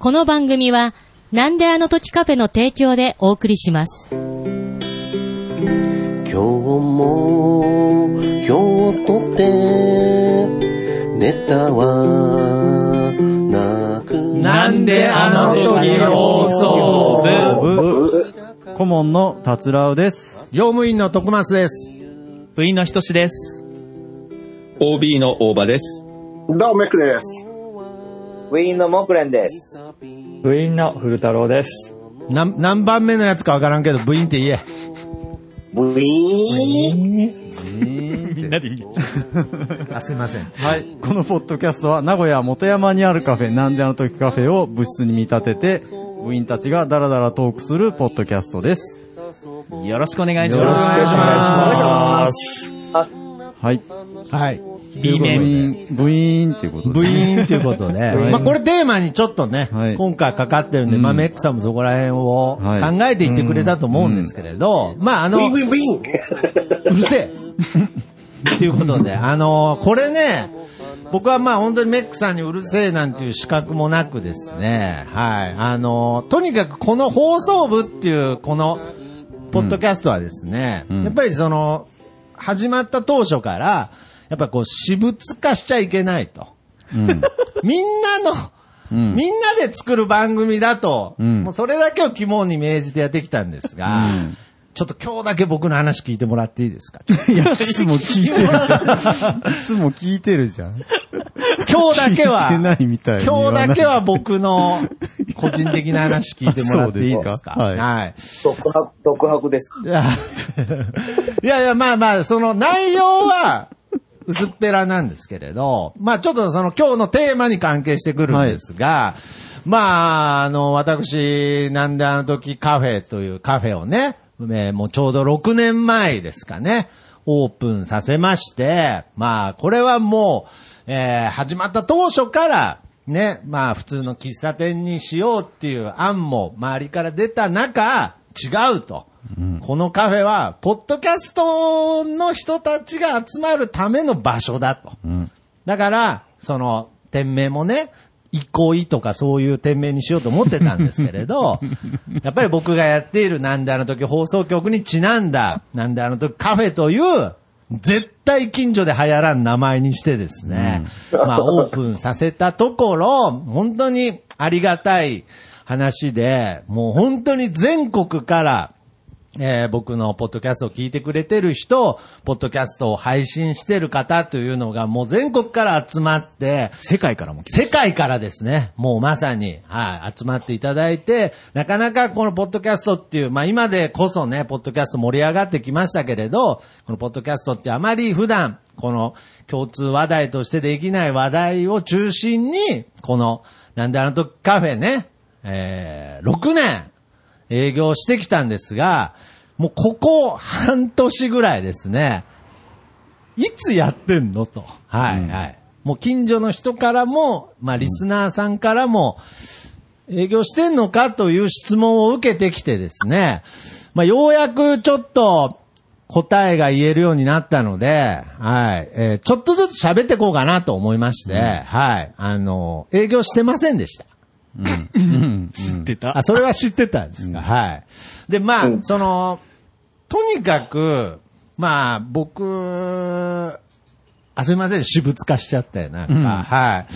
この番組は、なんであの時カフェの提供でお送りします。今日も今日とってネタはなくなんであの時放送部顧問の達郎です。用務員の徳松です。部員のひとしです。OB の大場です。どうもメックです。ウィーンのモクレンです。部員の古太郎です。何、何番目のやつかわからんけど、部員って言え。ブイーン。みんなで言うあ、すいません。はい。このポッドキャストは名古屋元山にあるカフェ、なんであの時カフェを部室に見立てて、部員たちがダラダラトークするポッドキャストです。よろしくお願いしよろしくお願いします。はい。はい。B 部面。員、部員っていうことで。部員ということで、はい。まあこれテーマにちょっとね、はい。今回かかってるんで、うん。まあメックさんもそこら辺を考はい。えていってくれたと思うんですけれど、まああの、ブイーンブイーンブイーン。うるせえ。っていうことで、あのこれね、僕はまあ本当にメックさんにうるせえなんていう資格もなくですね、はい、あのとにかくこの放送部っていうこの、ポッドキャストはですね、うん。やっぱりその、始まった当初から、やっぱこう私物化しちゃいけないと。うん。みんなの、うんみんなで作る番組だと、うんもうそれだけを肝に銘じてやってきたんですが、うんちょっと今日だけ僕の話聞いてもらっていいですか？いや、いつも聞いてるじゃん。いつも聞いてるじゃん。今日だけは、今日だけは僕の個人的な話聞いてもらっていいですか？そうですかはいはい。独白、独白です。いや、いやいや、まあまあ、その内容は、薄っぺらなんですけれど、まあちょっとその今日のテーマに関係してくるんですが、まあ、あの、私、なんであの時カフェというカフェをね、えーもうちょうど6年前ですかね、オープンさせまして、まあ、これはもう、えー始まった当初から、ね、まあ普通の喫茶店にしようっていう案も周りから出た中、違うと。このカフェは、ポッドキャストの人たちが集まるための場所だと。だから、その、店名もね、憩いとかそういう店名にしようと思ってたんですけれど、やっぱり僕がやっているなんであの時放送局にちなんだ、なんであの時カフェという、絶対近所で流行らん名前にしてですね、まあオープンさせたところ、本当にありがたい話で、もう本当に全国から、えー僕のポッドキャストを聞いてくれてる人、ポッドキャストを配信してる方というのがもう全国から集まって、世界からも来世界からですね、もうまさに、はい、集まっていただいて、なかなかこのポッドキャストっていう、まあ今でこそね、ポッドキャスト盛り上がってきましたけれど、このポッドキャストってあまり普段、この共通話題としてできない話題を中心に、この、なんであの時カフェね、えー、6年、営業してきたんですが、もうここ半年ぐらいですね、いつやってんのと。はい、はい。もう近所の人からも、まあリスナーさんからも、営業してんのかという質問を受けてきてですね、まあようやくちょっと答えが言えるようになったので、はい、えーちょっとずつ喋ってこうかなと思いまして、はい、あの、営業してませんでした。知ってた？あ、それは知ってたんですか？はい。で、まあ、その、とにかく、まあ、僕、あ、すいません、私物化しちゃったよ、なんか。はい。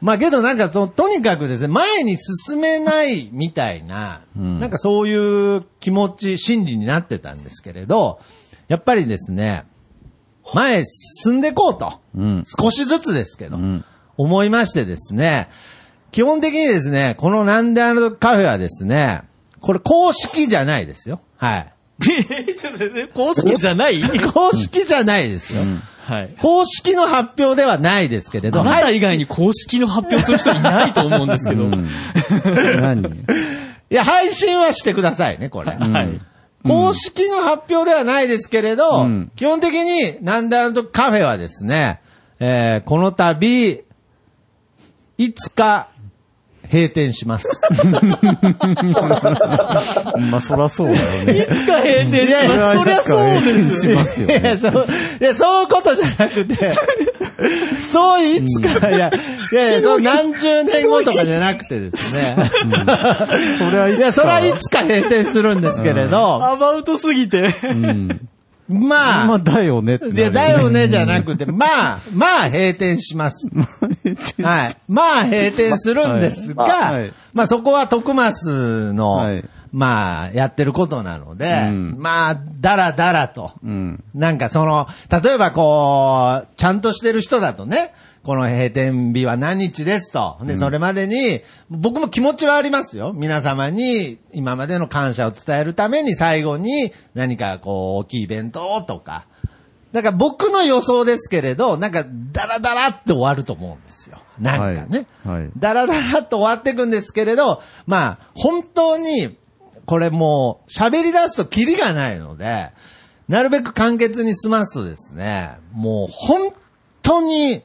まあけどなんかと、とにかくですね、前に進めないみたいな、なんかそういう気持ち、心理になってたんですけれど、やっぱりですね、前進んでこうと、うん。少しずつですけど、ん。思いましてですね、基本的にですね、このなんであのカフェはですね、これ公式じゃないですよ。はい。ちょっとね公式じゃない？公式じゃないですよ。はい。公式の発表ではないですけれど、あなた以外に公式の発表する人いないと思うんですけど。何？いや、配信はしてくださいね、これ。はい。公式の発表ではないですけれど、うん基本的に、なんであの時カフェはですね、えーこの度、いつか閉店します。まあ、そらそうだよね。いつか閉店します。そりゃそうですよ。しますよいや、そう、いや、そういうことじゃなくて、そういつか、いや、いやいや、そう何十年後とかじゃなくてですね。それはいいや、それはいつか閉店するんですけれど、アバウトすぎて。うん。まあ、まあ、だよねってなるいや、だよねじゃなくて、まあ、まあ 閉店します。はい。まあ閉店するんですが、はいはい。まあそこは徳松の、はい。まあやってることなので、うん。まあ、だらだらと、うん。なんかその、例えばこう、ちゃんとしてる人だとね、この閉店日は何日ですと。で、それまでに、僕も気持ちはありますよ。皆様に今までの感謝を伝えるために最後に何かこう、大きいイベントをとか。だから僕の予想ですけれど、なんかダラダラって終わると思うんですよ。なんかね。はいはいダラダラと終わっていくんですけれど、まあ、本当に、これもう、喋り出すとキリがないので、なるべく簡潔に済ますとですね、もう本当に、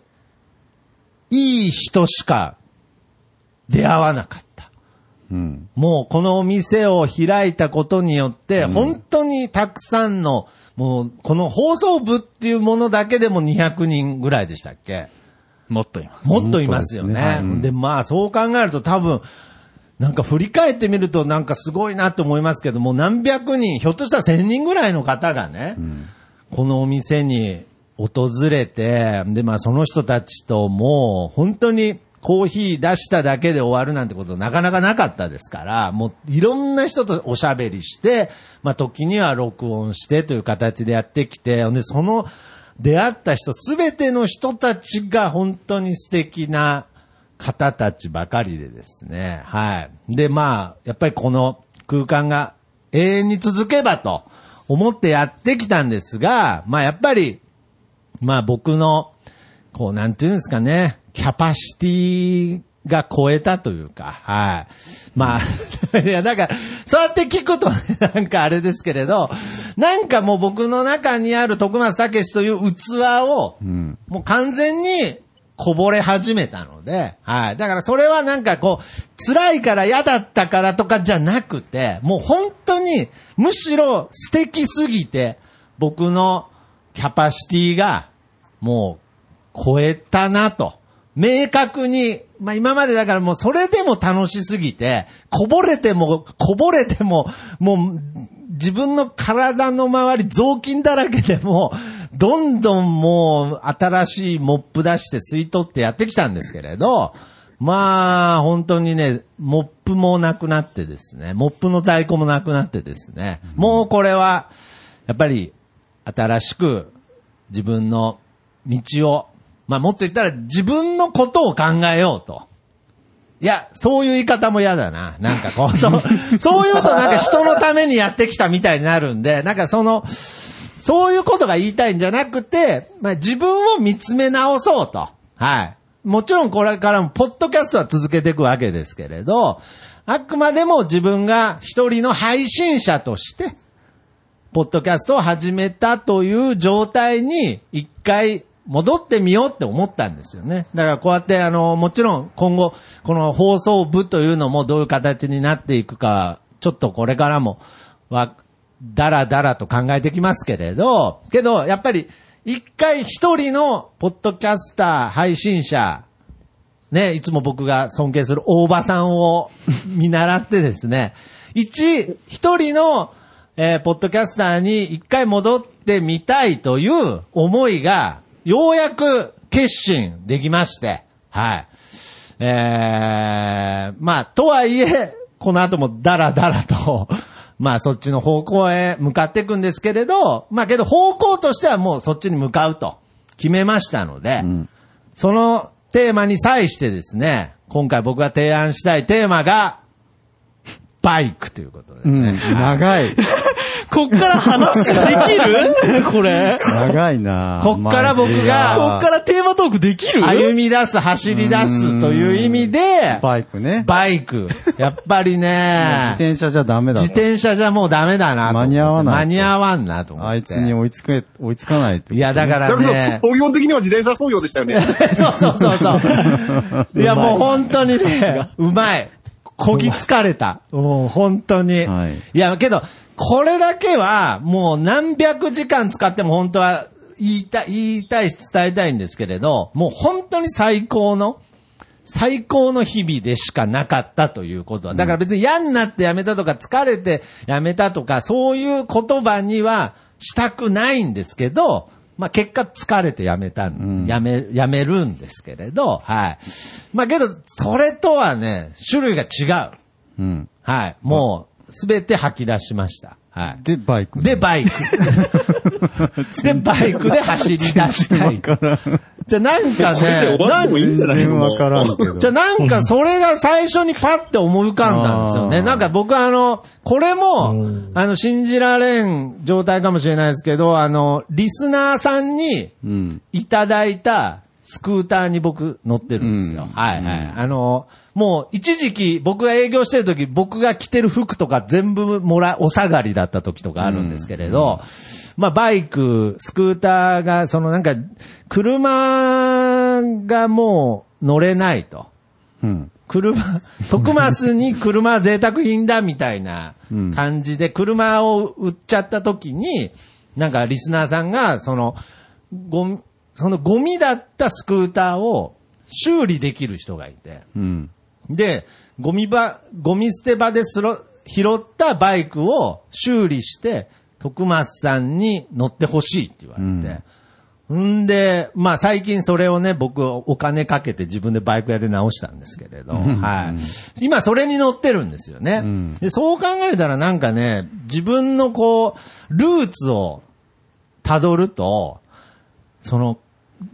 いい人しか出会わなかった。うん。もうこのお店を開いたことによって、本当にたくさんの、もうこの放送部っていうものだけでも200人ぐらいでしたっけ？もっといます。もっといますよね。ですねはいで、まあそう考えると多分、なんか振り返ってみるとなんかすごいなと思いますけども、何百人、ひょっとしたら1000人ぐらいの方がね、このお店に訪れて、で、まあその人たちともう本当にコーヒー出しただけで終わるなんてことなかなかなかったですから、もういろんな人とおしゃべりして、まあ時には録音してという形でやってきて、で、その出会った人、すべての人たちが本当に素敵な方たちばかりでですね。はい。で、まあ、やっぱりこの空間が永遠に続けばと思ってやってきたんですが、まあやっぱり、まあ僕の、こう、なんていうんですかね、キャパシティが超えたというか、はい。まあ、いや、だから、そうやって聞くとね、なんかあれですけれど、なんかもう僕の中にある徳松武史という器を、うん。もう完全にこぼれ始めたので、はい。だからそれはなんかこう、辛いから嫌だったからとかじゃなくて、もう本当に、むしろ素敵すぎて、僕のキャパシティが、もう、超えたなと。明確に、まあ今までだからもうそれでも楽しすぎて、こぼれても、こぼれても、もう自分の体の周り雑巾だらけでも、どんどんもう新しいモップ出して吸い取ってやってきたんですけれど、まあ本当にね、モップもなくなってですね、モップの在庫もなくなってですね、もうこれは、やっぱり新しく自分の道を、まあもっと言ったら自分のことを考えようと。いや、そういう言い方も嫌だな。なんかこう、そう、そういうとなんか人のためにやってきたみたいになるんで、なんかその、そういうことが言いたいんじゃなくて、まあ自分を見つめ直そうと。はい。もちろんこれからも、ポッドキャストは続けていくわけですけれど、あくまでも自分が一人の配信者として、ポッドキャストを始めたという状態に一回戻ってみようって思ったんですよね。だからこうやってあの、もちろん今後、この放送部というのもどういう形になっていくか、ちょっとこれからも、わ、だらだらと考えてきますけれど、けど、やっぱり、一回一人のポッドキャスター、配信者、ね、いつも僕が尊敬する大場さんを見習ってですね、一、一人の、えーポッドキャスターに一回戻ってみたいという思いが、ようやく決心できまして、はい。えー、まあ、とはいえ、この後もダラダラと、まあそっちの方向へ向かっていくんですけれど、まあけど方向としてはもうそっちに向かうと決めましたので、そのテーマに際してですね、今回僕が提案したいテーマが、バイクということでうん。ね。長い。こっから話できる？これ。長いなこっから僕がこっからテーマトークできる？歩み出す、走り出すという意味で、バイクね。バイク。やっぱり自ね、転車じゃダメだと自転車じゃもうダメだな。間に合わないと間に合わんなと思って。あいつに追いつけ、追いつかないってこといや、だからだけど、ね。創業的には自転車創業でしたよね。そうそうそうそう。いや、もう本当にね、うまい。こぎつかれた。もう本当に。はいいや、けど、これだけは、もう何百時間使っても本当は言いたい、言いたいし伝えたいんですけれど、もう本当に最高の、最高の日々でしかなかったということは。だから別に嫌になってやめたとか疲れてやめたとか、そういう言葉にはしたくないんですけど、まあ結果疲れてやめたん、やめ、やめるんですけれど、はい。まあけど、それとはね、種類が違う。うん。はい。もう、すべて吐き出しました。はい。で、バイク。で、バイク。で、バイクで走り出したい。じゃあなんかね、終わってもいいんじゃない？のからんけど。じゃあなんかそれが最初にパッて思い浮かんだんですよね。なんか僕はあの、これも、あの、信じられん状態かもしれないですけど、あの、リスナーさんにうん。いただいたスクーターに僕乗ってるんですよ。うんはいはい。あの、もう一時期僕が営業してる時、僕が着てる服とか全部もら、お下がりだった時とかあるんですけれど、まあバイク、スクーターが、そのなんか、車がもう乗れないと。うん。車、徳マに車は贅沢品だみたいなうん感じで、車を売っちゃった時に、なんかリスナーさんが、その、ゴミ、そのゴミだったスクーターを修理できる人がいて、うん。で、ゴミ場、ゴミ捨て場ですろ拾ったバイクを修理して、徳松さんに乗ってほしいって言われて。んで、まあ最近それをね、僕お金かけて自分でバイク屋で直したんですけれど、はい。今それに乗ってるんですよね。んでそう考えたらなんかね、自分のこう、ルーツを辿ると、その、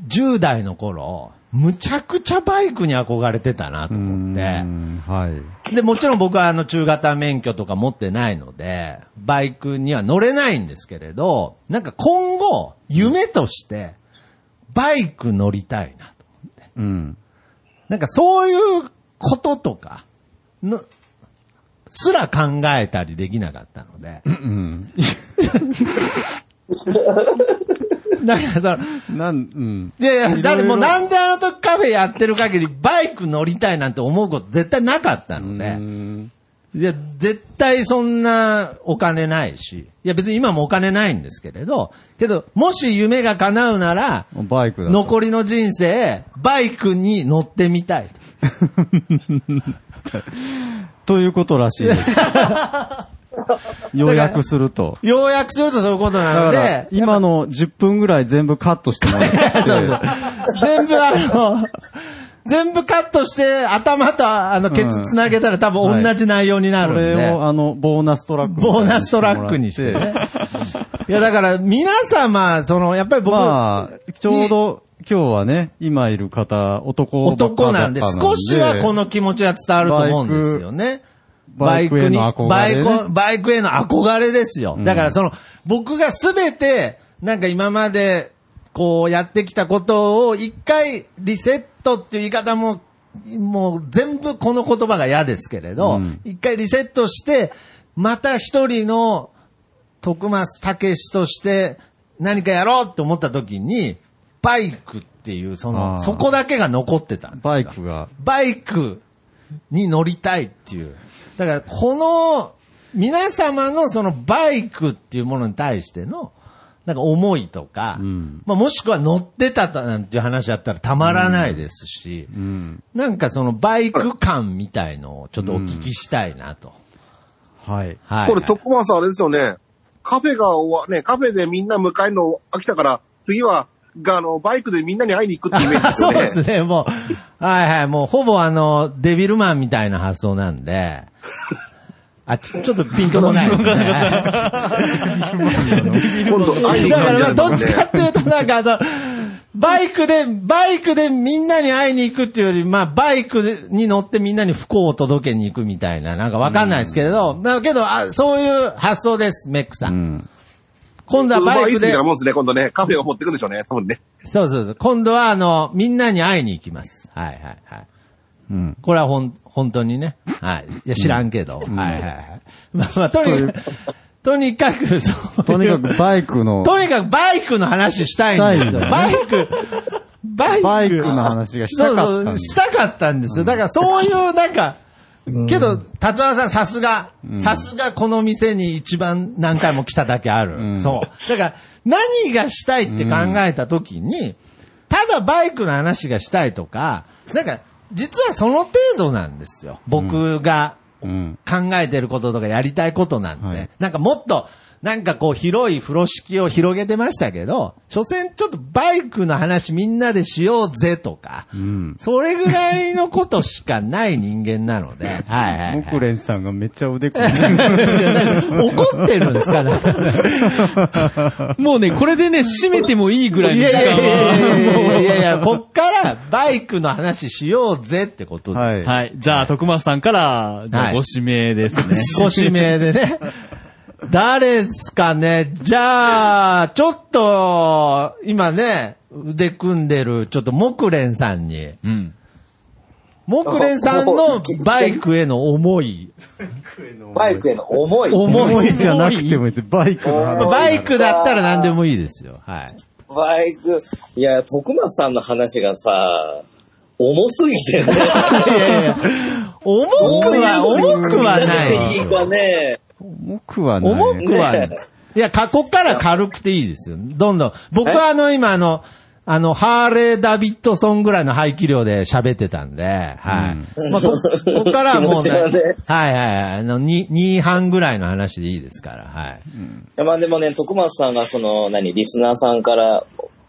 10代の頃、むちゃくちゃバイクに憧れてたなと思って。うんはい。で、もちろん僕はあの中型免許とか持ってないので、バイクには乗れないんですけれど、なんか今後、夢として、バイク乗りたいなと。うん。なんかそういうこととか、の、すら考えたりできなかったので。うん。な ん かその、なん、うん。いやいや、だってもうなんであの時カフェやってる限りバイク乗りたいなんて思うこと絶対なかったので。うんいや、絶対そんなお金ないし。いや、別に今もお金ないんですけれど、けど、もし夢が叶うなら、バイク。残りの人生、バイクに乗ってみたいと。ということらしいです。要約すると。ようやくするとそういうことなので、、今の10分ぐらい全部カットしてもらって、全部あの、全部カットして、頭とあの、ケツつなげたら多分同じ内容になこるんで。れをあの、ボーナストラックボーにナストラックにしてね。いや、だから、皆様、その、やっぱり僕、まあ、ちょうど今日はね、今いる方、男男なんで、少しはこの気持ちが伝わると思うんですよね。バイクへの憧バイク、バイクへの憧れですよ。だからその、僕がすべて、なんか今まで、こうやってきたことを一回リセットっていう言い方も、もう全部この言葉が嫌ですけれどうん、一、回リセットして、また一人の徳松武史として何かやろうって思った時に、バイクっていう、その、そこだけが残ってたんですよバイクが。バイクに乗りたいっていう。だから、この、皆様のそのバイクっていうものに対しての、なんか思いとか、うんまあもしくは乗ってたなんていう話だったらたまらないですし、うん。なんかそのバイク感みたいのをちょっとお聞きしたいなと。はい。はい。これ、徳間さんあれですよね。カフェが終わ、ね、カフェでみんな迎えるの飽きたから、次は、が、あの、バイクでみんなに会いに行くってイメージですよ そうね。ですね、もう。はいはい、もうほぼあの、デビルマンみたいな発想なんで、あ、ちょ、ちょっとピンとこないですね。今度会いに行くだから、どっちかっていうと、なんかあの、バイクで、バイクでみんなに会いに行くっていうより、まあ、バイクに乗ってみんなに不幸を届けに行くみたいな、なんかわかんないですけれど、だけどあ、そういう発想です、メックさ。うんん。今度はバイクでウーバーイーツみたいな、もんですね、今度ね。カフェを持ってくんでしょうね、多分ね。そうそうそう、今度はあの、みんなに会いに行きます。はいはいはい。うん。これはほん、本当にね。はい。いや、知らんけど。はいはいはい。まあまあ、とにかく、とにかく、そう。とにかくバイクの、とにかくバイクの話したいんですよ。したバイク、バイク。バイクの話がしたかったんそうそう、ですしたかったんですよ。だからそういう、なんか、けど、達夫さんさすが、さすがこの店に一番何回も来ただけある。うんそう。だから、何がしたいって考えたときに、ただバイクの話がしたいとか、なんか、実はその程度なんですよ。僕がうん。考えてることとかやりたいことなんて。はいなんかもっと、なんかこう広い風呂敷を広げてましたけど、所詮ちょっとバイクの話みんなでしようぜとか、うん。それぐらいのことしかない人間なので、はいはい、はい。さんがめっちゃ腕組んでる。怒ってるんですかね。もうね、これでね、締めてもいいぐらいいの時間やいやいやいは。やいやいや、こっからバイクの話しようぜってことです。はい。はい。じゃあ、徳松さんから、じゃはいあご指名ですね。ご指名でね。誰ですかね？じゃあ、ちょっと、今ね、腕組んでる、ちょっと木蓮さんに、うん。木蓮さんのバイクへの思い。バイクへの思い。思いじゃなくてもいいバイクの話。バイクだったら何でもいいですよ。はい。バイク、いや、徳松さんの話がさ、重すぎてね。いやいや、重くは、重くはない。いいかね。重くはない。重くはない。いや、過去から軽くていいですよ。どんどん。僕はあの、今あの、あの、ハーレー・ダビッドソンぐらいの排気量で喋ってたんで、はい。まあ、こ、ここからはもう 気持ちがねはいはいはい。あの、2、2半ぐらいの話でいいですから、はい。まあでもね、徳松さんがその、何、リスナーさんから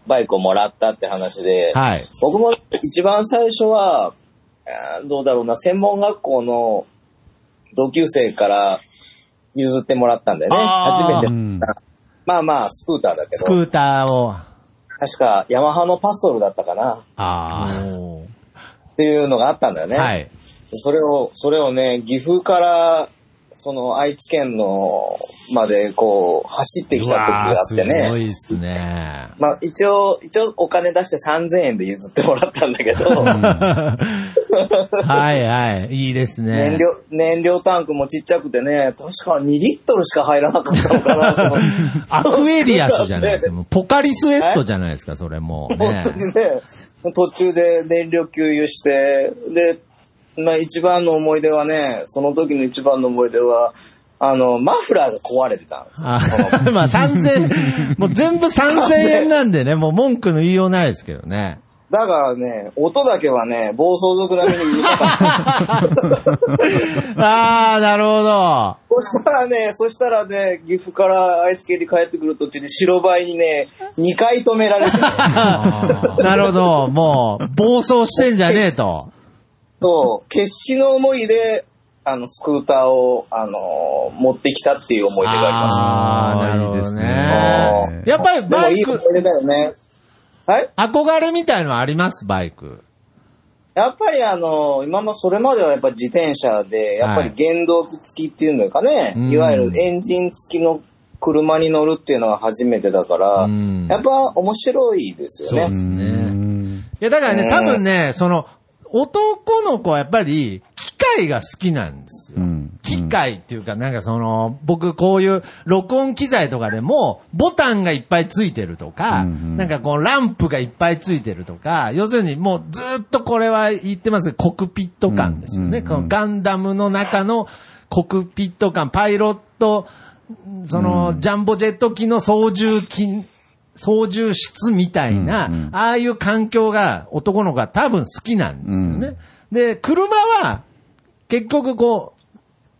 バイクをもらったって話で、はい。僕も一番最初は、どうだろうな、専門学校の同級生から譲ってもらったんだよね。初めて。うん。まあまあ、スクーターだけど、スクーターを、確かヤマハのパストルだったかな、あっていうのがあったんだよね。あ。はい。それを、それをね、岐阜から、その愛知県の、までこう、走ってきた時があってうわーすごね。いっすね。まあ一応、一応お金出して3000円で譲ってもらったんだけど、はいはい。いいですね。燃料、燃料タンクもちっちゃくてね、確か2リットルしか入らなかったのかな、その アクエリアスじゃないですか。ポカリスエットじゃないですか、それもう。ね本当にね、途中で燃料給油して、で、まあ一番の思い出はね、その時の一番の思い出は、あの、マフラーが壊れてたんですよ。まあ3000、もう全部3000円なんでね、もう文句の言いようないですけどね。だからね、音だけはね、暴走族並みにうるさかった。ああ、なるほど。そしたらね、そしたらね、岐阜から愛知県に帰ってくる途中で白バイにね、2回止められてね、なるほど。もう、暴走してんじゃねえと。そう、決死の思いで、あの、スクーターを、あのー持ってきたっていう思い出があります。ああ、なるほどね。ね。やっぱりでもバイク、いい思い出だよね。はい？憧れみたいのあります？バイク。やっぱりあの、今もそれまではやっぱ自転車で、やっぱり原動機付きっていうのかね、うん。い、わゆるエンジン付きの車に乗るっていうのが初めてだから、うん。やっぱ面白いですよね。そうですね。うん。いや、だからね、うん多分ね、その、男の子はやっぱり、機械が好きなんですよ。うん機械っていうか、なんかその、僕こういう録音機材とかでも、ボタンがいっぱいついてるとか、うんうんなんかこう、ランプがいっぱいついてるとか、要するにもうずっとこれは言ってますコクピット感ですよね。うんうんこのガンダムの中のコクピット感、パイロット、その、ジャンボジェット機の操縦機、操縦室みたいな、うんうんああいう環境が男の子が多分好きなんですよね。で、車は結局こう、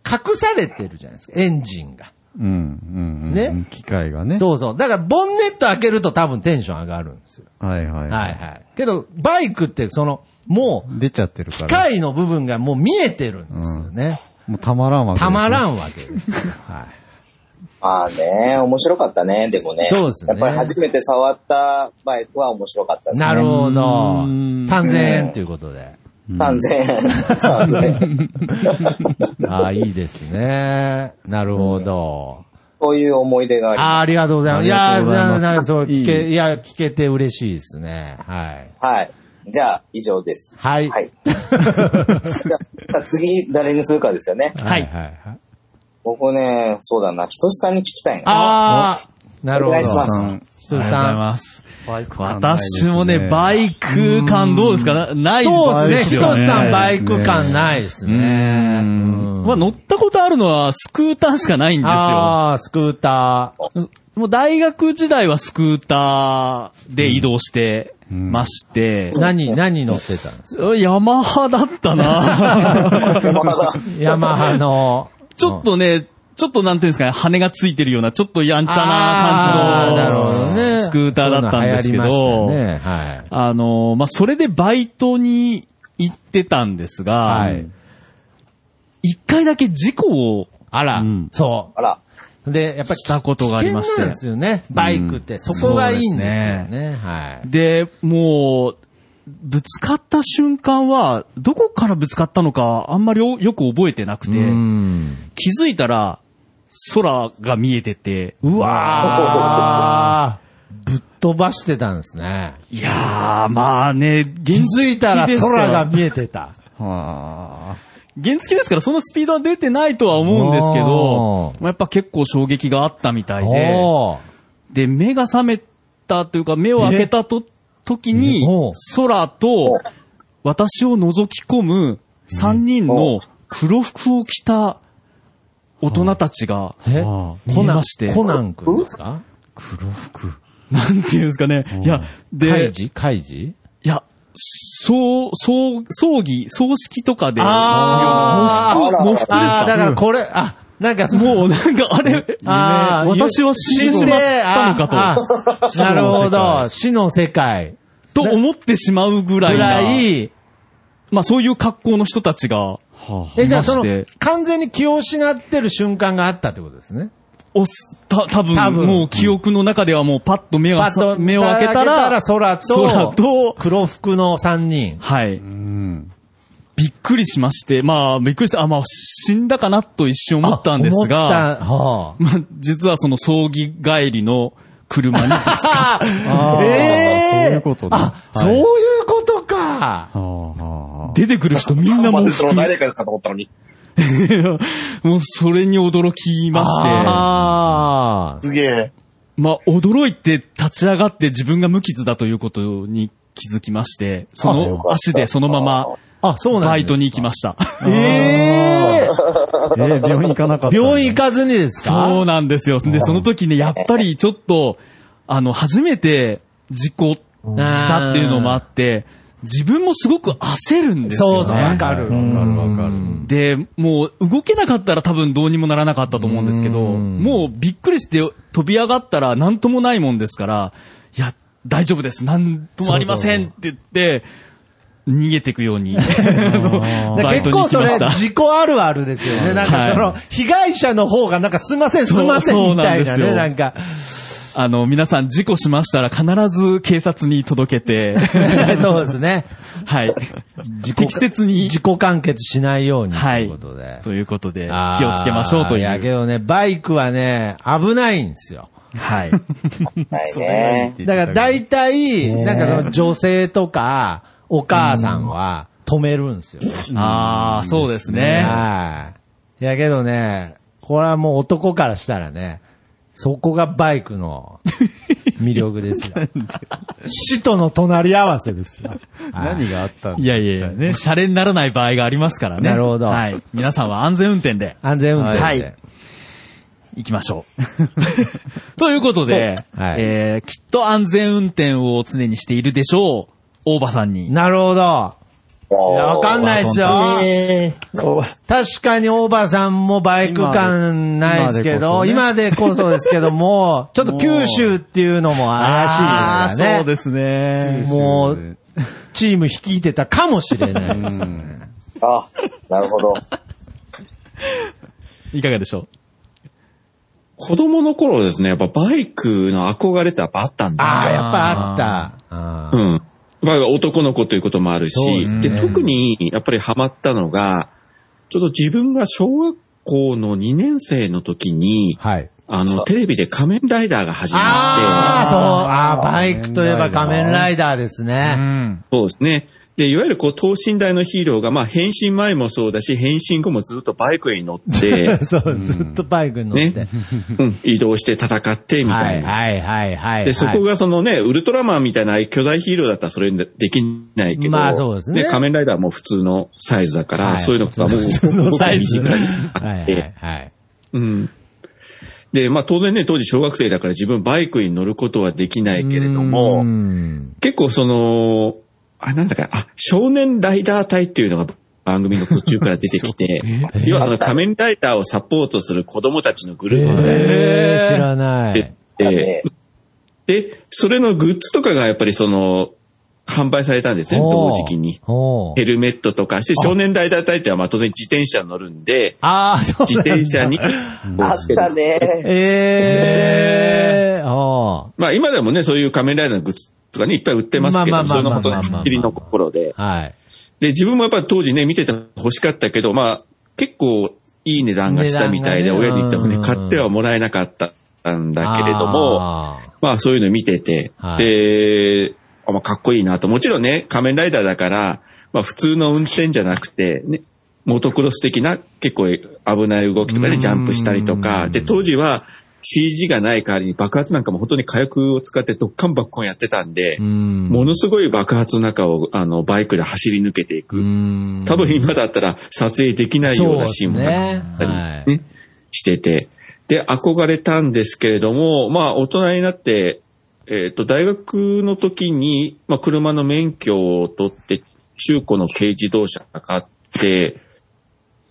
隠されてるじゃないですか、エンジンが。うん。うん。うんね機械がね。そうそう。だからボンネット開けると多分テンション上がるんですよ。はいはい。はいはい。けど、バイクってその、もう、出ちゃってるから。機械の部分がもう見えてるんですよね。もうたまらんわけですねたまらんわけですよ。はい。まあね、面白かったね、でもね。そうですねやっぱり初めて触ったバイクは面白かったですね。なるほど。ん3000円ということで。3000円。3000円。ああ、いいですね。なるほど。こういう思い出がありああ、ありがとうございます。いやー、ありがとうございますじゃあなんかそう、聞け、いいいや、聞けて嬉しいですね。はい。はい。じゃあ、以上です。はい。はい。じゃあ次、誰にするかですよね。はい。はい。はい。僕ね、そうだな、ひとしさんに聞きたいな。ああ、なるほど。お願いしますうんひとしありがとうございさん。私もね、バイク感どうですか？なないそうですね。ひよとしさんバイク感ないですね。うんまあ乗ったことあるのはスクーターしかないんですよ。ああ、スクーター。もう大学時代はスクーターで移動してまして、何、何乗ってたんですか？ヤマハだったな ヤマハの。ちょっとね、ちょっとなんていうんですかね、羽がついてるような、ちょっとやんちゃな感じ。のスクーターだったんですけど、ね。はい。あの、まあ、それでバイトに行ってたんですが、はい。一回だけ事故をあら、うんそあら。う。で、やっぱりしたことがありまして危険なんですよね。バイクって。そこがいいんですよそうね。はい。で、もう、ぶつかった瞬間は、どこからぶつかったのか、あんまりよよく覚えてなくて、うん。気づいたら、空が見えてて、うわー。ぶっ飛ばしてたんですね。いやー、まあね、気原づいたら空が見えてた。は原付ですからそのスピードは出てないとは思うんですけどお、やっぱ結構衝撃があったみたいで、で、目が覚めたというか、目を開けたと、時に空と、私を覗き込む3人の黒服を着た大人たちが、えあ見コナンえまして、コナン君ですか？黒服？なんていうんですかね。いや、カで、いイジ？カイジ？や、そう、そう、葬儀、葬式とかで、あー。喪服、喪服ですああ、だかからこれ、あ、なんかもうなんかあれ、あー私は死んでしまったのかと、ああなるほど。死の世界。と思ってしまうぐらいぐな、らい、まあそういう格好の人たちが、はえ、じゃあその完全に気を失ってる瞬間があったってことですね？おす、た、多分多分もう記憶の中ではもうパッと目がさパッと目を開けたら、空と、空と黒服の三人。はい。うん。びっくりしまして、まあ、びっくりして、あ、まあ、死んだかなと一瞬思ったんですが、はまあ、実はその葬儀帰りの車にぶつか あ、あーええそういうことねあ、はいそういうことか。はあはあ出てくる人みんなもうその誰かかと思ったのに。もうそれに驚きまして、ああ。すげえ。まあ、驚いて立ち上がって自分が無傷だということに気づきまして、その足でそのままあ、そうなんですかバイトに行きました。えええー病院行かなかった。病院行かずにですか？そうなんですよ。で、その時ね、やっぱりちょっと、あの、初めて事故したっていうのもあって、自分もすごく焦るんですよ、ね。そうそう、わかる。わかるわかる。で、もう動けなかったら多分どうにもならなかったと思うんですけど、うんもうびっくりして飛び上がったら何ともないもんですから、いや、大丈夫です。何ともありませんって言って、逃げていくように、結構それきました。、事故あるあるですよね。なんかその、被害者の方がなんかすいません、すいませんみたいなね、なんんか。あの、皆さん事故しましたら必ず警察に届けて、そうですね。はい。自己適切に、自己完結しないようにとはいいうことで。ということで、気をつけましょうといいや、けう。どね、バイクはね、危ないんですよ。はい。ないね。だから大体、なんかその女性とか、お母さんは止めるんですよね。ああ、そうですね。はい。いやけどね、これはもう男からしたらね、そこがバイクの 魅力ですよ。死との隣り合わせですよ。はい何があったんだ？いやいやいや、ね、シャレにならない場合がありますからね。なるほどはい。皆さんは安全運転で安全運転で。はい行きましょう。ということで、はいえー、きっと安全運転を常にしているでしょう。大場さんに。なるほど。いや、わかんないですよ。確かに大場さんもバイク感ないですけど、今今でこそですけども、ちょっと九州っていうのも怪しいですね。そうですね。もう、チーム率いてたかもしれないですよね。あ、なるほど。いかがでしょ子供の頃ですね、やっぱバイクの憧れってやっぱあったんですよ。ああ、やっぱあった。うん。まあ男の子ということもあるし、ですねで、特にやっぱりハマったのが、ちょっと自分が小学校の2年生の時に、はい。あの、テレビで仮面ライダーが始まって、ああ、そう。ああ、バイクといえば仮面ライダーですう。うね。ん。そうですね。で、いわゆるこう、等身大のヒーローが、まあ、変身前もそうだし、変身後もずっとバイクに乗って、そう、ずっとバイクに乗って。ね、うん、移動して戦って、みたいな。はいはいはい。で、そこがそのね、ウルトラマンみたいな巨大ヒーローだったらそれできないけど、まあそうですね仮面ライダーはもう普通のサイズだから、はいそういうのがもう、普通のサイズ。はいはいはい。うん。で、まあ当然ね、当時小学生だから自分バイクに乗ることはできないけれどうも、ん結構その、あ、なんだか、あ、少年ライダー隊っていうのが番組の途中から出てきて、要はその仮面ライダーをサポートする子供たちのグループ。がねえー、知らない。でねで、それのグッズとかがやっぱりその、販売されたんですね、同時期に。ヘルメットとかして、少年ライダー隊ってはまあ当然自転車に乗るんで、ああ、そう自転車に、あったね。ええー、あまあ今でもね、そういう仮面ライダーのグッズとかね、いっぱい売ってますけど、それの本当に切りの頃で。あ。はい。で、自分もやっぱり当時ね、見てて欲しかったけど、まあ、結構いい値段がしたみたいで、親に言ってもね、うん買ってはもらえなかったんだけれども、まあそういうの見てて、はいで、あまあ、かっこいいなと。もちろんね、仮面ライダーだから、まあ普通の運転じゃなくて、ね、モトクロス的な結構危ない動きとかね、うんジャンプしたりとか。で、当時は CG がない代わりに爆発なんかも本当に火薬を使ってドッカンバッコンやってたんで、うん。ものすごい爆発の中をあのバイクで走り抜けていく。うん多分今だったら撮影できないようなシーンもたくさんあったりねですねしてて。で、憧れたんですけれども、まあ大人になって、えっ、と、大学の時に、まあ車の免許を取って、中古の軽自動車買って、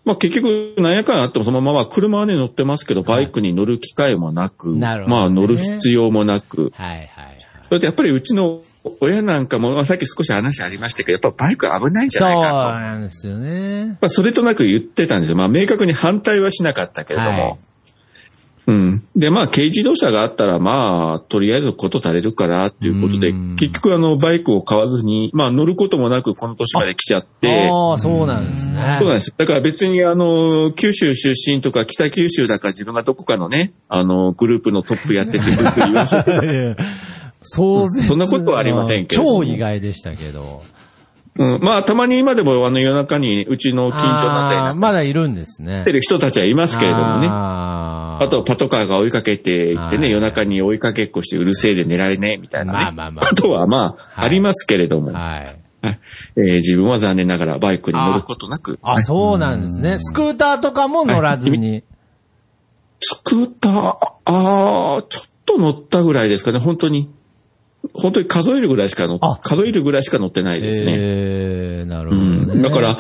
まあ結局、なんやかんやあってもそのまま車はね乗ってますけど、バイクに乗る機会もなく、なるほどねまあ乗る必要もなく、はいはいはい。それでやっぱりうちの親なんかも、まあさっき少し話ありましたけど、やっぱバイク危ないんじそうゃないかと。なんですよね。まあ、それとなく言ってたんですよ。まあ、明確に反対はしなかったけれども。はいうん。で、まあ、軽自動車があったら、まあ、とりあえずこと足れるから、っていうことでうん、結局あの、バイクを買わずに、まあ、乗ることもなく、この年まで来ちゃって、ああ、そうなんですね。そうなんです。だから別にあの、九州出身とか北九州だから自分がどこかのね、あの、グループのトップやってて、グループ言わせて、そうそんなことはありませんけれども超意外でしたけど。うん。まあ、たまに今でもあの、夜中にうちの近所なんかまだいるんですね。ってる人たちはいますけれどもね。あと、パトカーが追いかけていってね、はい夜中に追いかけっこしてうるせえで寝られねえみたいなね。まあまあまあことはまあ、はいありますけれども、はい。はいえー自分は残念ながらバイクに乗ることなく、あ、そうなんですね。スクーターとかも乗らずに。スクーター、あーちょっと乗ったぐらいですかね、本当に。本当に数えるぐらいしか乗っあ数えるぐらいしか乗ってないですね。ええ、なるほうどん、ね。だから、あ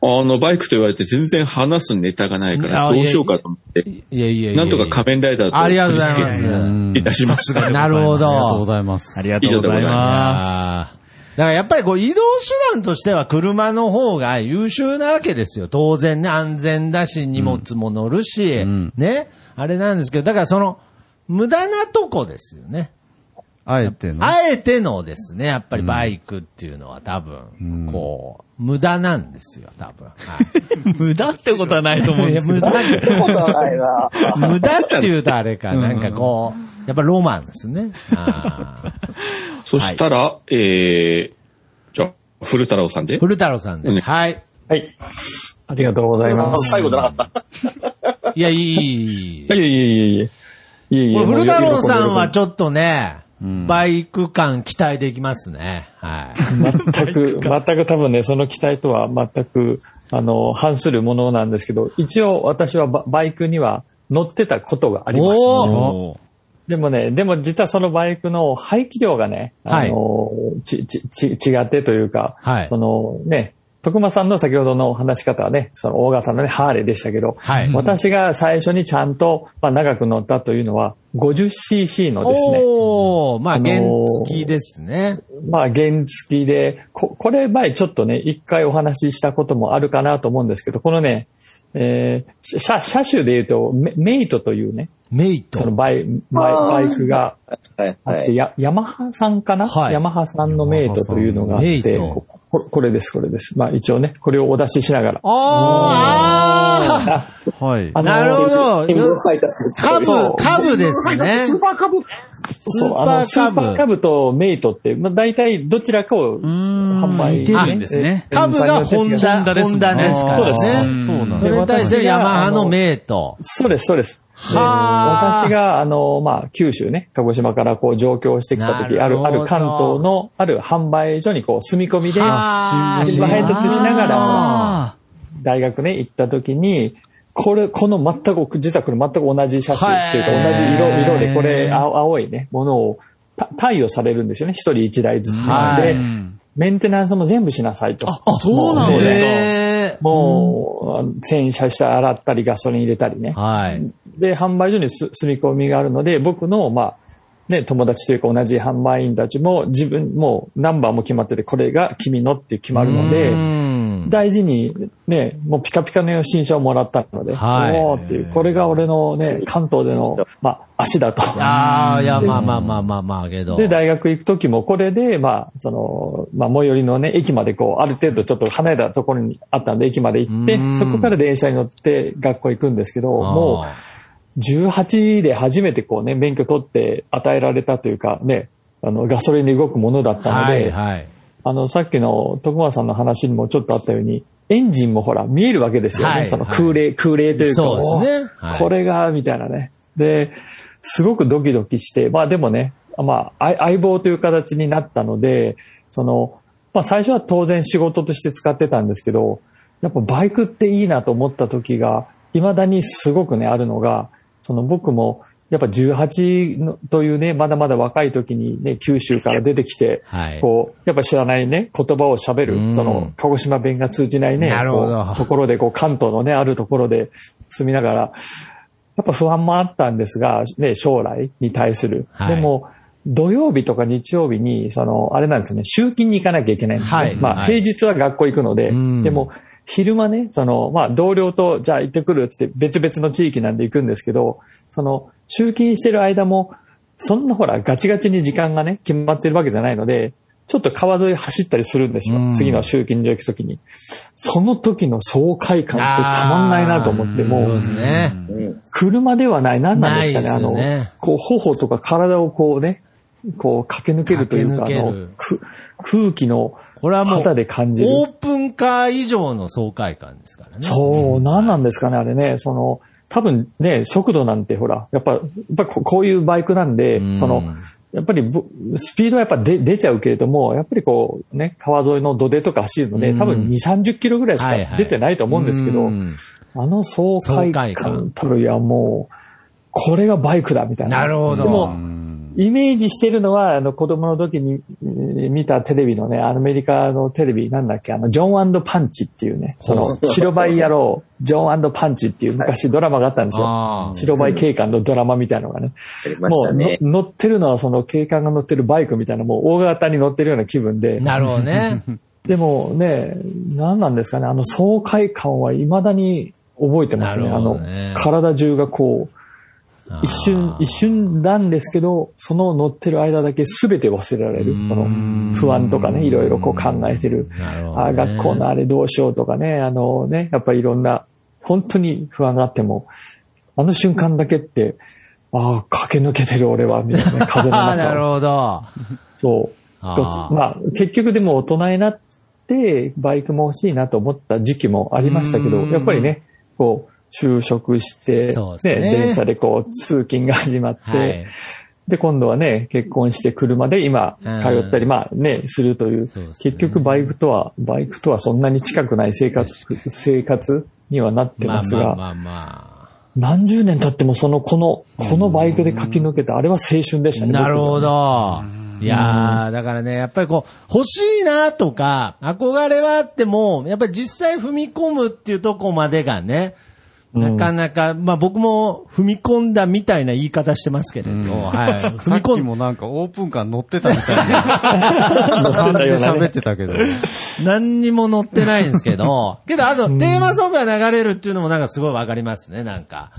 の、バイクと言われて全然話すネタがないから、あどうしようかと思って、いやいやいや。なんとか仮面ライダーとありがとうございますいたしました。なるほど。ありがとうございます。ありがとうございまあーだからやっぱりこう移動手段としては車の方が優秀なわけですよ。当然ね、安全だし、荷物も乗るし、んね。あれなんですけど、だからその、無駄なとこですよね。あえての？あえてのですね、やっぱりバイクっていうのは多分、こう、無駄なんですよ、多分。はい 無駄ってことはないと思うんですけど。無駄ってことはないな。無駄って言うとあれか、なんかこう、やっぱロマンですね。そしたら、えー、じゃあ、古太郎さんで？古太郎さんで。うんはい。はい。ありがとうございます。最後じゃなかった。いや、いいいい、いい。いえいえいえいえ。いえいえ。これ古太郎さんはちょょっとね、バイク感期待できますね。はい。全く、全く多分ね、その期待とは全く、あの、反するものなんですけど、一応私はババイクには乗ってたことがあります。おーでもね、でも実はそのバイクの排気量がね、あの、ち、ち、ち、違ってというか、はいそのね、徳間さんの先ほどの話し方はね、その大川さんのね、ハーレーでしたけど、はい。私が最初にちゃんと、まあ、長く乗ったというのは、50cc のですね、おー、まあ、あのー原付きですね。まあ、原付きで、ここれ前ちょっとね、一回お話ししたこともあるかなと思うんですけど、このね、えー、車、車種で言うと、メメイトというね、メイトそ。のバイ、バイバイクがはいあって、はい。やヤマハさんかな、はいヤマハさんのメイトというのがあって、ここれです、これです。まあ一応ね、これをお出ししながら。ああはい。なるほど。新聞配達カブ、カブですね。スーパーカブ。そう、あの、スーパーカブとメイトって、まあ、大体どちらかを販売、似てるんですねカブがホンダ、ホンダですからそうですね。そうなんだそれに対してヤマハのメイト。そうです、そうです。ではあ私が、あの、まあ、九州ね、鹿児島からこう上京してきた時、ある、ある関東の、ある販売所にこう、住み込みで、配達しながら、あ大学ね、行った時に、これ、この全く、実はこれ全く同じシャツっていうか、同じ色、色で、これ、青青いね、ものを、た貸与されるんですよね。一人一台ずつ。はいで、メンテナンスも全部しなさいと。あ、そうなんですか。へもう、洗車して洗ったり、ガソリン入れたりねー。はい。で、販売所にす住み込みがあるので、僕の、まあ、ね、友達というか同じ販売員たちも自分、もうナンバーも決まってて、これが君のって決まるので、うん大事にね、もうピカピカの新車をもらったので、はいおーっていう、これが俺のね、関東での、まあ、足だと。ああ、いや、まあまあまあまあまあ、けど。で、大学行く時もこれで、まあ、その、まあ、最寄りのね、駅までこう、ある程度ちょっと離れたところにあったんで、駅まで行ってうん、そこから電車に乗って学校行くんですけど、もあう、18で初めてこうね、免許取って与えられたというかね、あの、ガソリンで動くものだっーたので、はいはい。あの、さっきの徳間さんの話にもちょっとあったように、エンジンもほら、見えるわけですよね。はいその空冷、空冷というか、そうですねこれが、みたいなね。で、すごくドキドキして、まあでもね、まあ、相相棒という形になったので、その、まあ最初は当然仕事として使ってたんですけど、やっぱバイクっていいなと思った時が、未だにすごくね、あるのが、その僕も、やっぱ18のというね、まだまだ若い時にね、九州から出てきて、はい。こう、やっぱ知らないね、言葉を喋うん。る、その、鹿児島弁が通じないね、なるほど。ところで、こう、関東のね、あるところで住みながら、やっぱ不安もあったんですが、ね、将来に対する。はい。でも、土曜日とか日曜日に、その、あれなんですよね、集金に行かなきゃいけないんですね。まあ、はいはい。平日は学校行くので、うん。でも、昼間ね、その、まあ、同僚と、じゃあ行ってくるっつって別々の地域なんで行くんですけど、その、集金してる間も、そんなほら、ガチガチに時間がね、決まってるわけじゃないので、ちょっと川沿い走ったりするんですよ。うん次の集金に行くときに。その時の爽快感ってたまんないなと思って、もうね。うん。車ではない、何なんですかね、ないあのこう、頬とか体をこうね、こう駆け抜けるというか、あの空気のこれはもう、肌で感じる。オープンカー以上の爽快感ですからね。そう、何なんですかね、あれね。その、多分ね、速度なんてほら、やっぱ、やっぱここういうバイクなんでうん、その、やっぱりぶスピードはやっぱ出出ちゃうけれども、やっぱりこうね、川沿いの土手とか走るので、うん多分2、30キロぐらいしかはいはい出てないと思うんですけど、うんあの爽快感たるやもう、これがバイクだみたいな。なるほどでも、イメージしてるのは、あの、子供の時にえー見たテレビのね、アメリカのテレビ、なんだっけ、あの、ジョンパンチっていうね、その、白バイ野郎、ジョンパンチっていう昔ドラマがあったんですよ。白バイ警官のドラマみたいなのがね。もう乗ってるのはその警官が乗ってるバイクみたいな、もう大型に乗ってるような気分で。なるほどね。でもね、何なんですかね、あの爽快感は未だに覚えてますね。なあの体中がこう、一瞬、一瞬なんですけど、その乗ってる間だけ全て忘れられる。その不安とかね、いろいろこう考えてる。なるねああ、学校のあれどうしようとかね、あのね、やっぱりいろんな、本当に不安があっても、あの瞬間だけって、ああ、駆け抜けてる俺は、みたいなね、風のああ、なる。ほど。そう。あーまあ、結局でも大人になって、バイクも欲しいなと思った時期もありましたけど、うんやっぱりね、こう、就職して、そうですね電車でこう、通勤が始まって、はい。で、今度はね、結婚して車で今、うん通ったり、まあね、するという、ね結局バイクとは、バイクとはそんなに近くない生活、生活にはなってますが、まあまあま何十年経ってもその、この、このバイクで駆け抜けた、あれは青春でしあ。たね。なるほど。いやー、だからね、やっぱりこう、欲しいなとか、憧れはあっても、やっぱり実際踏み込むっていうとこまでがね、なかなか、まあ僕も踏み込んだみたいな言い方してますけれど、はい。踏み込んもなんかオープンカー乗ってたみたいな。乗ってたよ、喋ってたけど。何にも乗ってないんですけど、けどあと、テーマソングが流れるっていうのもなんかすごいわかりますね、なんか。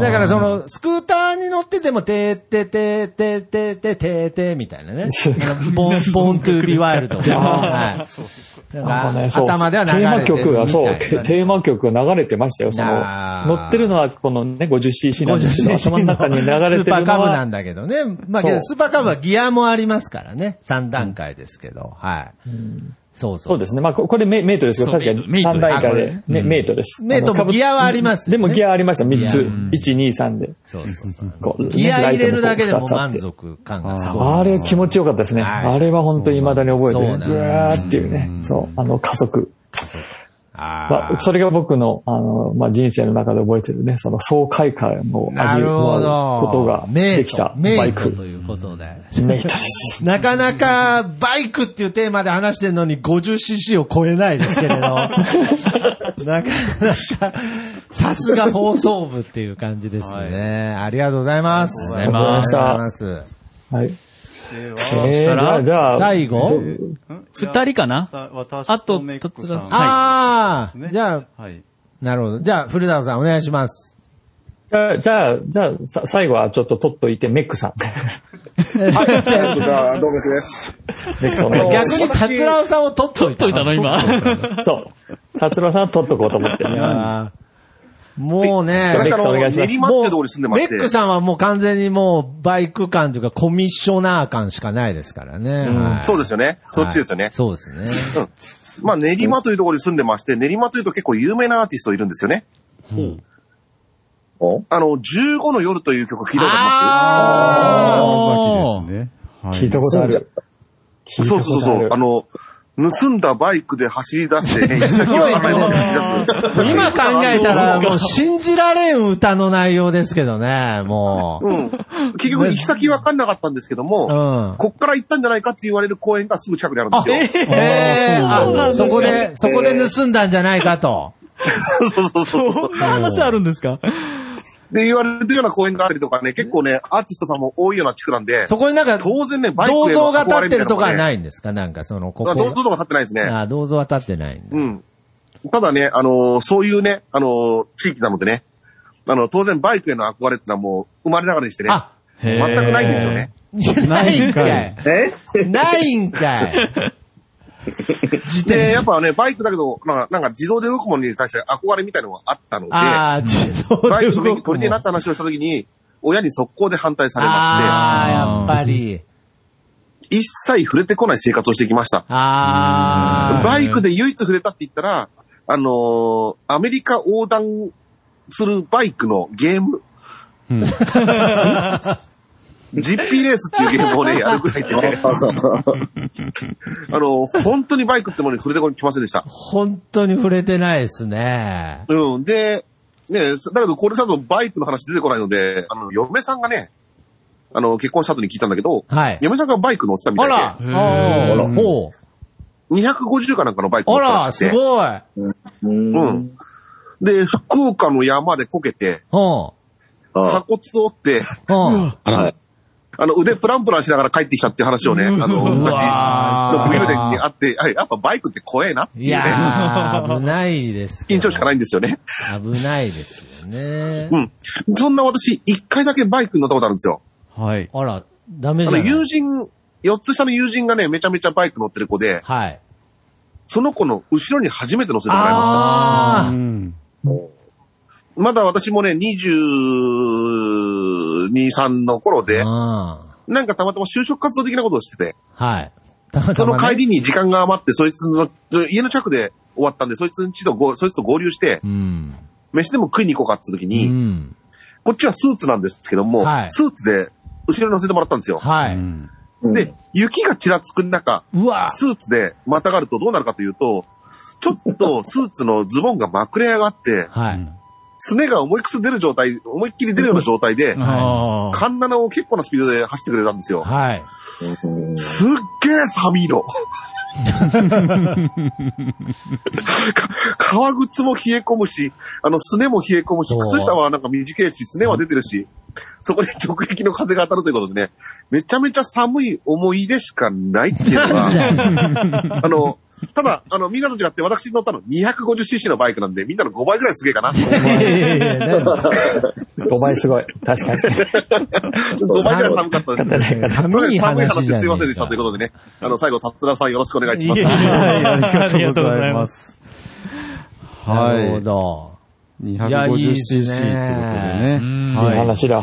だからその、スクーターに乗ってても、てーてててててててみたいなね。ボン、ボントゥービワイルド。はい。頭では流れてる。テーマ曲が、そう、テーマ曲が流れてましたよ、その。乗ってるのはこのね、50cc なんですけど、50cc 頭の中に流れてるのは、スーパーカブなんだけどね。まあスーパーカブはギアもありますからね。3段階ですけど。はい。そうそう。そうですね。まあ、ここれメメイトですけど、確かにメイト3段階で、ねメイトです。メイトもギアはありますよねでもギアありました、3つ。ギア1、2、3で。そうそうそう。こうギア入れるだけでも満足感がすごい。あれ気持ちよかったですね。はいあれは本当に未だに覚えてる。そうわーっていうね。そう、あの加速。あまあ、それが僕の、あの、まあ、人生の中で覚えてるね、その爽快感をな味。わうことができたメバイク。ということで。メイトです。なかなかバイクっていうテーマで話してるのに 50cc を超えないですけれど。なかなか、さすが放送部っていう感じですね。ありがとうございます。ありがとうございましたありがとうございます。はい。そえー、じゃしたらあ、最後？二人かな？私あととメックさん。はいああ、ねじゃあ、はい。なるほど。じゃあ、古田さんお願いします。じゃあ、じゃあ、じゃあ、さ最後はちょっと取っといて、メックさん。はい、えっとじゃあ、どうもです。メックさんお願いしま逆に、達郎さんを取っといたの今。す。そう。達郎さんは取っとこうと思って。いやーもうね、メックさんお願いします練馬ってところに住んでまして。メックさんはもう完全にもうバイク感というかコミッショナー感しかないですからね。はいそうですよね。そっちですよね。そうですね。まあ、練馬というところに住んでまして、練馬というと結構有名なアーティストいるんですよね。お？あの、15の夜という曲聞いたことあ川崎ですね。はい。聞いたことある。そうそうそう。あの、盗んだバイクで走り出して、行き先わからない。今考えたらもう信じられん歌の内容ですけどね、もう。うん。結局行き先わかんなかったんですけども、うん。こっから行ったんじゃないかって言われる公園がすぐ近くにあるんですよ。ええあ、そこで、そこで盗んだんじゃないかと。そうそうそう。そんな話あるんですか？で、言われてるような公園があったりとかね、結構ね、アーティストさんも多いような地区なんで、そこになんか、当然ね、バイクへの銅像が立ってるとかはないんですか？なんかその、ここ銅像とか立ってないですね。あ、銅像は立ってないんだ。うん。ただね、あのーそういうね、あのー地域なのでね、あの、当然バイクへの憧れってのはもう生まれながらにしてね、あ、全くないんですよね。ないんかい。え？ないんかい。自 で、転やっぱね、バイクだけど、なんか、なんか自動で動くものに対して憧れみたいなのがあったので、ああ、自動バイクの免許で動く取り手になった話をしたときに、親に速攻で反対されまああ、やっぱり。して、一切触れてこない生活をしてきました。ああ。バイクで唯一触れたって言ったら、あのーアメリカ横断するバイクのゲーム。ジッピーレースっていうゲームをね、やるぐらいでね。あの、本当にバイクってものに触れてきませんでした。本当に触れてないですね。うん。で、ね、だけどこれさとバイクの話出てこないので、あの、嫁さんがね、あの、結婚した後に聞いたんだけど、はい。嫁さんがバイク乗ってたみたいあら、で、あら、ほう。250かなんかのバイク乗あってたらら、しくて、すごい。うん。うん。で、福岡の山でこけて、うん。鎖骨を折って、うん。はい。あの、腕プランプランしながら帰ってきたっていう話をね、あの、昔の武勇伝にあって、あやっぱバイクって怖えなっていういね、やー、危ないです。緊張しかないんですよね。危ないですよねう。ん。そんな私、一回だけバイクに乗ったことあるんですよ。はい。あら、ダメあの、じゃない友人、4つ下の友人がね、めちゃめちゃバイク乗ってる子で、はい。その子の後ろに初めて乗せてもらいまあー。うん。まだ私もね、22、3の頃で、あなんかたまたま就職活動的なことをしてて、ーはい。たまたまねその帰りに時間が余って、そいつの、家の近くで終わったんで、そいつんちとご、そいつと合流して、うん。飯でも食いに行こうかって時うに、ん。こっちはスーツなんですけども、はいスーツで後ろに乗せてもらったんですよ。はい。うんで、雪がちらつく中、うわスーツでまたがるとどうなるかというと、ちょっとスーツのズボンがまくれ上がって、はい。すねが思いくそ出る状態、思いっきり出るような状態で。カンナナを結構なスピードで走ってくれたんですよ。はい。すっげえ寒いの。か革靴も冷え込むし、あの、すねも冷え込むし靴下はなんか短いし、すねは出てるし、そこに直撃の風が当たるということでね、めちゃめちゃ寒い思い出しかないっていうのが、あの、ただ、あの、みんなと違って私乗ったの 250cc のバイクなんで、みんなの5倍ぐらいすげえかな。いやいやいやだから5倍すごい。確かに。5倍ぐらい寒かったですね。寒い寒い話じゃない話すいませんでしたということでね。あの、最後、達郎さんよろしくお願いします。いやいやはい、ありがとうございありがとうございま。ますなるほはい。ど。いやいいっ 250cc すねってことでね。うんいい。話だ。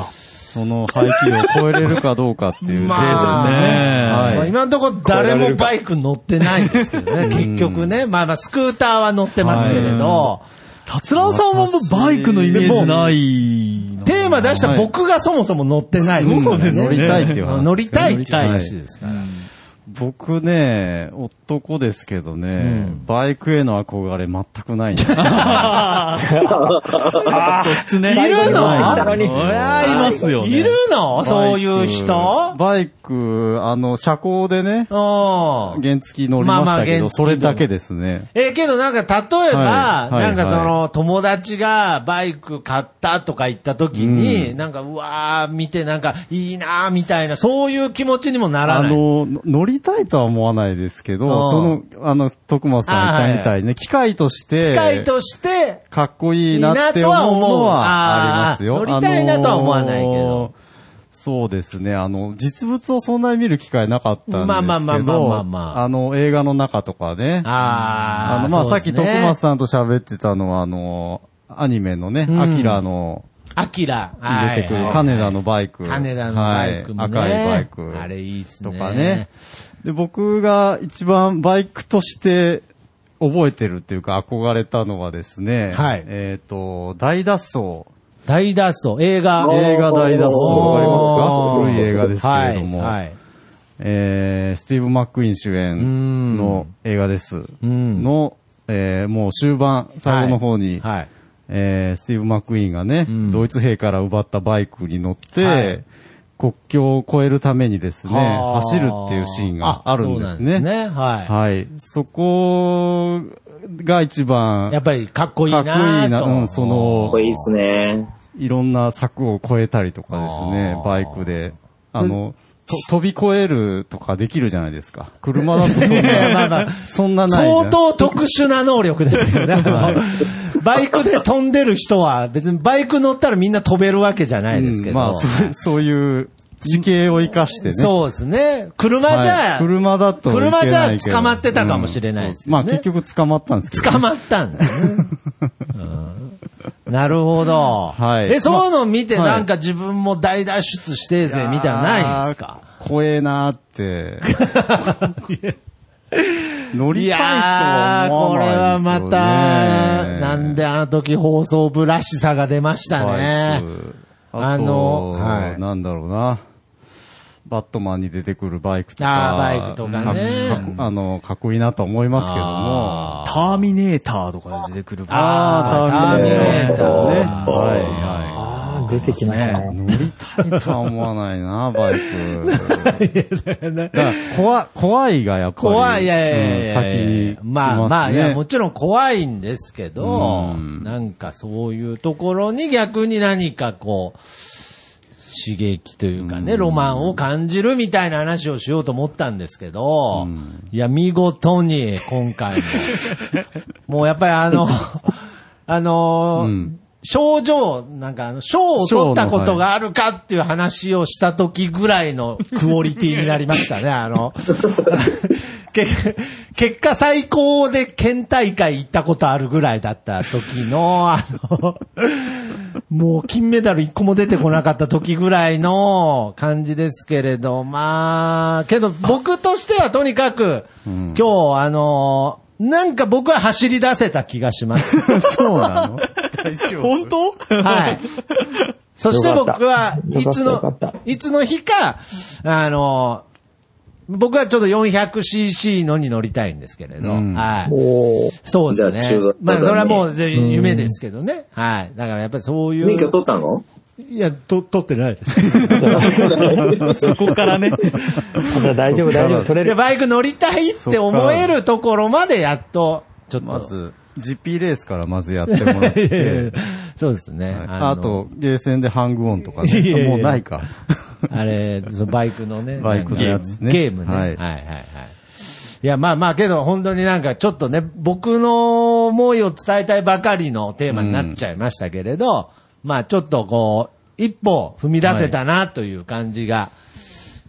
その排気量を超えれるかどうかっていう。まあですね。今のところ誰もバイク乗ってないですけどね、結局ね。まあまあ、スクーターは乗ってますけれど、達郎さんはもうバイクのイメージないな。テーマ出した僕がそもそも乗ってない。そうですね乗りたいっていう話。乗りたいっていう話ですから。僕ね、男ですけどね、バイクへの憧れ全くないんですよあそっちね。いるのそりゃいますよね。いるのそういう人バイク、あの、車高でね、うん。原付乗りままあまあしたけど、原付それだけですね。えーけどなんか例えば、はいはいなんかその友達がバイク買ったとか言った時に、なんかうわー見てなんかいいなーみたいな、そういう気持ちにもならない。あの、の乗りたいとは思わないですけうん。ど、その、あの、徳松さんが言ったみたいにね、機械として、機械として、かっこいいなって思うのはありますよ。乗りたいなとは思わないけど。あのーそうですね。あの、実物をそんなに見る機会なかったんですけど、まあまあまあまあまあまあ。あの、映画の中とかね。あーあの、まあ、さっき徳松さんと喋ってたのは、あの、アニメのね、うん。アキラのアキラ。出てくる、はい金田のバイク。金田のバイクもね。はい、赤いバイク。あれいいっすね。とかね。で、僕が一番バイクとして覚えてるっていうか憧れたのはですね、はいえっ、と、大脱走。大脱走、映画。映画大脱走わかりますか？古い映画ですけれども、はい。はいえー、スティーブ・マックイーン主演の映画です。うんの、えー、もう終盤、最後の方に、はい。えー、スティーブ・マックイーンがね、うんドイツ兵から奪ったバイクに乗って、はい国境を越えるためにですね、はあ走るっていうシーンがあるんですそうなんね。ね。はい。はい。そこが一番、やっぱりかっこいいなかっこいいな、とうん、そかっのこ、いいっすね。いろんな柵を越えたりとかですねバイクで。あの、と飛び越えるとかできるじゃないですか。車だとそんいやまあまそんなない。相当特殊な能力ですけどね。バイクで飛んでる人は別にバイク乗ったらみんな飛べるわけじゃないですけど。うんまあ、そういう地形を生かしてね。そうですね。車じゃ、はい車だと。車じゃ捕まってたかもしれないですよねうんまあ結局捕まったんですけどね、捕まったんですね。うんなるほど。はいえ、そういうのを見てまあなんか自分も大脱出してぜみたいなのないんですか？怖えなーって。乗りいたいとは思これわないですよね。はまた、なんであの時放送部らしさが出ましたね。あのはいなんだろうな。バットマンに出てくるバイクとか。あーバイクとかねかあの、かっこいいなと思いますけども。あターミネーターとかで出てくる。あーターミネーターね。はい、はああ、出てきましたね。い。乗りたいとは思わないな、バイク。怖、怖いがやっぱり。怖い、いやいやいやいやうん先に来ますね。まあまあ、いや、もちろん怖いんですけど、うんなんかそういうところに逆に何かこう、刺激というかね、ロマンを感じるみたいな話をしようと思ったんですけど、うん。いや、見事に今回も。もうやっぱりあの、あのーうん賞状、なんかあの、賞を取ったことがあるかっていう話をした時ぐらいのクオリティになりましたね、あの、け結果最高で県大会行ったことあるぐらいだった時の、あの、もう金メダル一個も出てこなかった時ぐらいの感じですけれど、まあ、けど僕としてはとにかく、うん。今日あの、なんか僕は走り出せた気がします。そうなの？本当？はい。そして僕は、いつよかったよかっ、のいつの日か、あの、僕はちょっと 400cc のに乗りたいんですけれど、うんはい。おーそうですじゃあ中学。ねまあ、それはもうぜ夢ですけどね。はい。だからやっぱりそういう。免許取ったの？いや、と、取ってないです。そこからね。大丈夫、大丈夫、取れで、る。バイク乗りたいって思えるところまでやっと、ちょっと。まず、GP レースからまずやってもらっ いやいやいてや。そうですね。はいのあと、ゲーセンでハングオンとかね。いやいやいやもうないか。あれ、バイクのね。バイクのやつねゲームね。はいはいはいはい。いや、まあまあ、けど本当になんかちょっとね、僕の思いを伝えたいばかりのテーマになっちゃいましたけれど、まあちょっとこう、一歩踏み出せたなという感じが、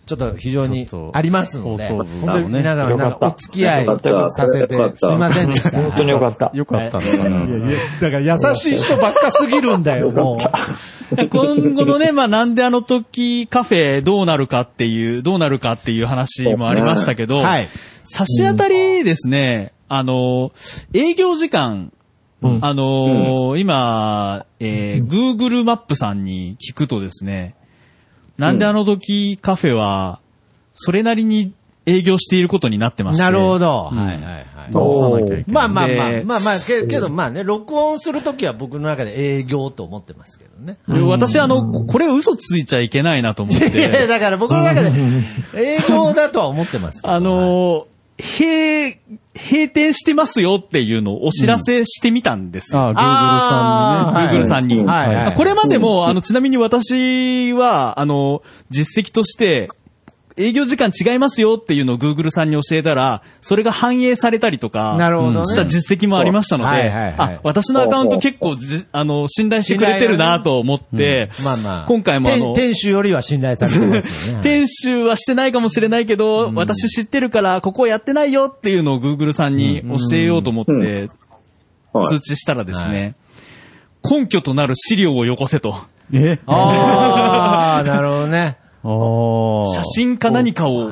ちょっと非常にありますので、本と当に皆様なんかお付き合いよかったさせてよかったすいませんでした。本当によかった。よかったのかな。だから優しい人ばっかすぎるんだよ、もう。今後のね、まあなんであの時カフェどうなるかっていう、どうなるかっていう話もありましたけど、はい。差し当たりですね、あの、営業時間、うん。あの今、えー Google マップさんに聞くとですね、なんであの時カフェは、それなりに営業していることになってまして。なるほど。はいはいはい。まあまあまあで、まあまあ、けけどまあね、録音するときは僕の中で営業と思ってますけどね。で私あの、ここれ嘘ついちゃいけないなと思っ いやいや、て、だから僕の中で 営業だとは思ってますけど。あの閉、閉店してますよっていうのをお知らせしてみたんですよ。あー Google さんに。はいはいこれまでも、あの、ちなみに私は、あの、実績として、営業時間違いますよっていうのを Google さんに教えたら、それが反映されたりとか、なるほどね。した実績もありましたので、はいはいはい。あ、私のアカウント結構じ、あの、信頼してくれてるなと思って、まあまあ。今回もあの店店主よりは信頼されてますよね。店主はしてないかもしれないけど、私知ってるから、ここやってないよっていうのを Google さんに教えようと思って、はい。通知したらですね、根拠となる資料をよこせと。え？ああ、なるほどね。写真か何かを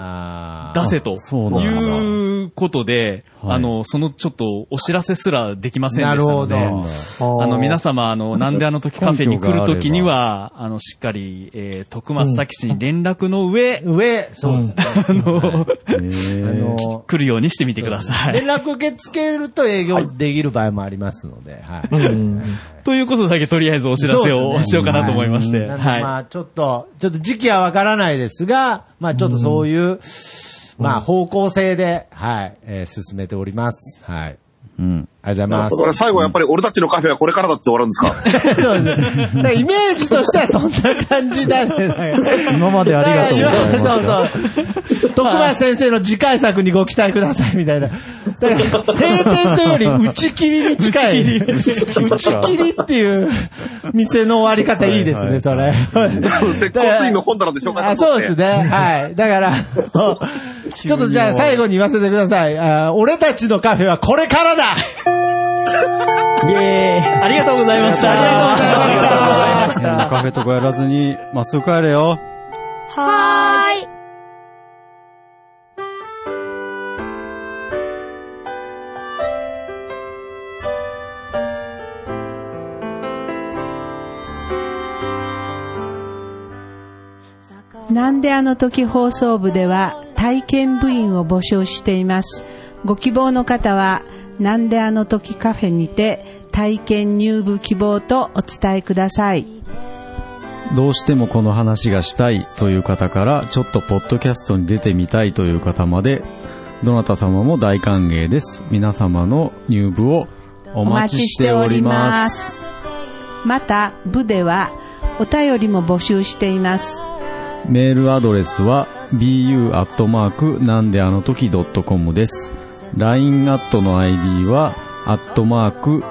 出せとそうなんだ。いうことで、はいあの、そのちょっとお知らせすらできませんでしたので、ど。あの、皆様、あの、なんであの時カフェに来るときには、あの、しっかり、えー、徳松崎氏に連絡の上、上、そうですね。あの、来るようにしてみてください連。絡受け付けると営業できる場合もありますので、はい。うんということだけとりあえずお知らせをしようかなと思いまして。なんではい。まあ、ちょっと、ちょっと時期はわからないですが、まあ、ちょっとそういう、まあ、方向性で、はい、えー進めております。はい。うん。ありがとうございます。これ最後やっぱり俺たちのカフェはこれからだって終わるんですか？そうですね。イメージとしてはそんな感じだね。今までありがとうございます。そうそう。徳松先生の次回作にご期待くださいみたいな。だから、閉店というより打ち切りに近い。打ち切りっていう店の終わり方いいですね、それ。接骨院の本棚で紹介あそうですね。はい。だから、ちょっとじゃあ最後に言わせてください。あ俺たちのカフェはこれからだイエーイありがとうございました。ありがとうございました。カフェとかやらずに、まっすぐ帰れよ。はーい。なんであの時放送部では体験部員を募集しています。ご希望の方は、なんであの時カフェにて体験入部希望とお伝えください。どうしてもこの話がしたいという方から、ちょっとポッドキャストに出てみたいという方まで、どなた様も大歓迎です。皆様の入部をお待ちしております。す。また、部ではお便りも募集しています。メールアドレスは bu アットマークなんであの時 .com です。LINE アットの ID はアットマーク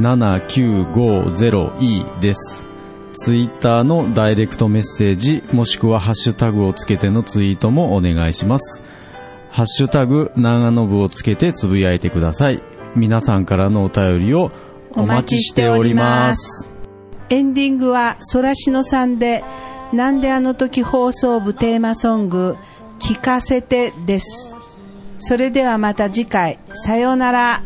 buv7950e です。ツイッターのダイレクトメッセージもしくはハッシュタグをつけてのツイートもお願いします。ハッシュタグ長野部をつけてつぶやいてください。皆さんからのお便りをお待ちしております。エンディングはソラシノさんで、なんであの時放送部テーマソング、聞かせてです。それではまた次回、さようなら。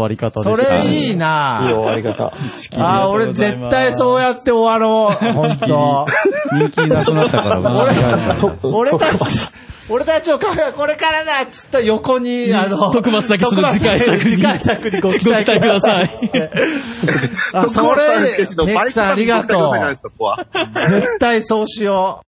終わり方でそした。れいいな。いい終わり方。あー、俺絶対そうやって終わろう。本当。人気なくなったから、申し訳ない。俺たち、俺たちのカフェはこれからだっつった横に、あの、徳松武史の次回作に次回作にご期ご待ください。あ、それ、メックさんありがとう。絶対そうしよう。